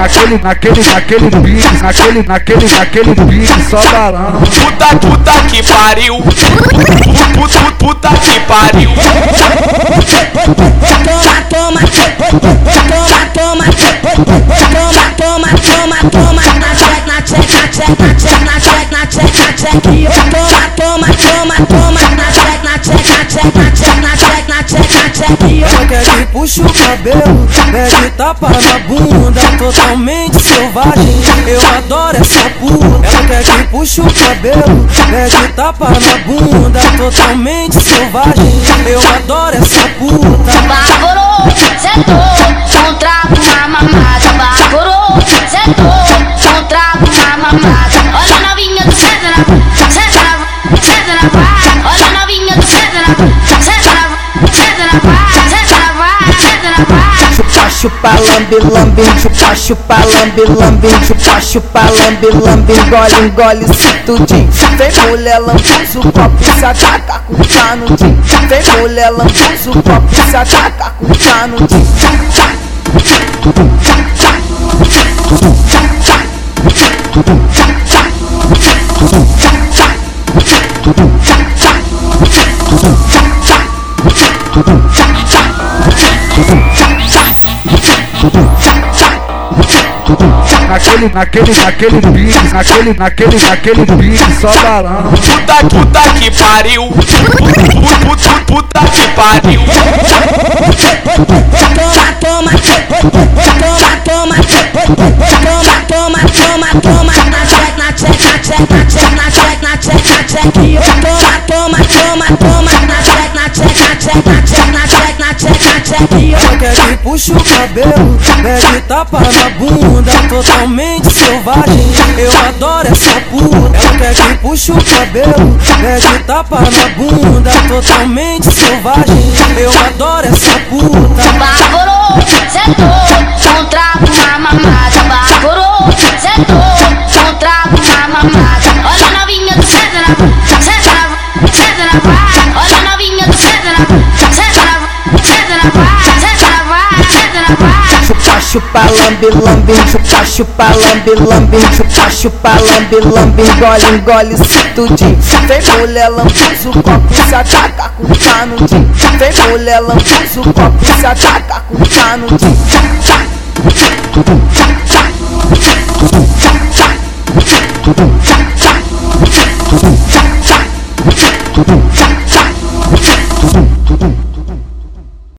naquele, naquele, naquele pique, naquele, naquele, naquele pique, só balão. Puta, puta que pariu. Puta, puta que pariu. Toma, toma, toma, toma, toma, toma, toma, toma, na check, na check, na check, na check, na check, na check, na check, puxa o cabelo, mete tapa na bunda, totalmente selvagem. Eu adoro essa puta. Ela quer que puxa o cabelo, mete tapa na bunda, totalmente selvagem. Eu adoro essa puta. Baforou, sentou, um trago, uma mamada. Baforou, Chupa, lambe, lambe, chupa, chupa, lambe, lambe, chupa, chupa, lambe, lambe, engole, engole, se tudinho. Vem mulher, lambuza o copo, se ataca com canudinho. Vem mulher, lambuza o copo, se ataca com canudinho. naquele, naquele, naquele beat, naquele, naquele, naquele beat, só balão. Puta, puta que pariu. Puta, puta, puta que pariu. Toma, toma, toma, toma, toma, toma, toma, toma, na check, na check, na check, na check, na check, na check, na check, puxa o cabelo, mete tapa na bunda, totalmente selvagem. Eu adoro essa puta. Ela quer que puxa o cabelo, mete tapa na bunda, totalmente selvagem. Eu adoro essa puta. Baforou, sentou, um trago, uma mamada. Baforou, sentou, Chupa, lambe, lambe, chupa, chupa, lambe, lambe, chupa, chupa, lambe, lambe, engole, engole, se tudinho. Vem mulher, lambuza o copo, se ataca com canudinho. Vem mulher, lambuza o copo, se ataca com canudinho. Toma,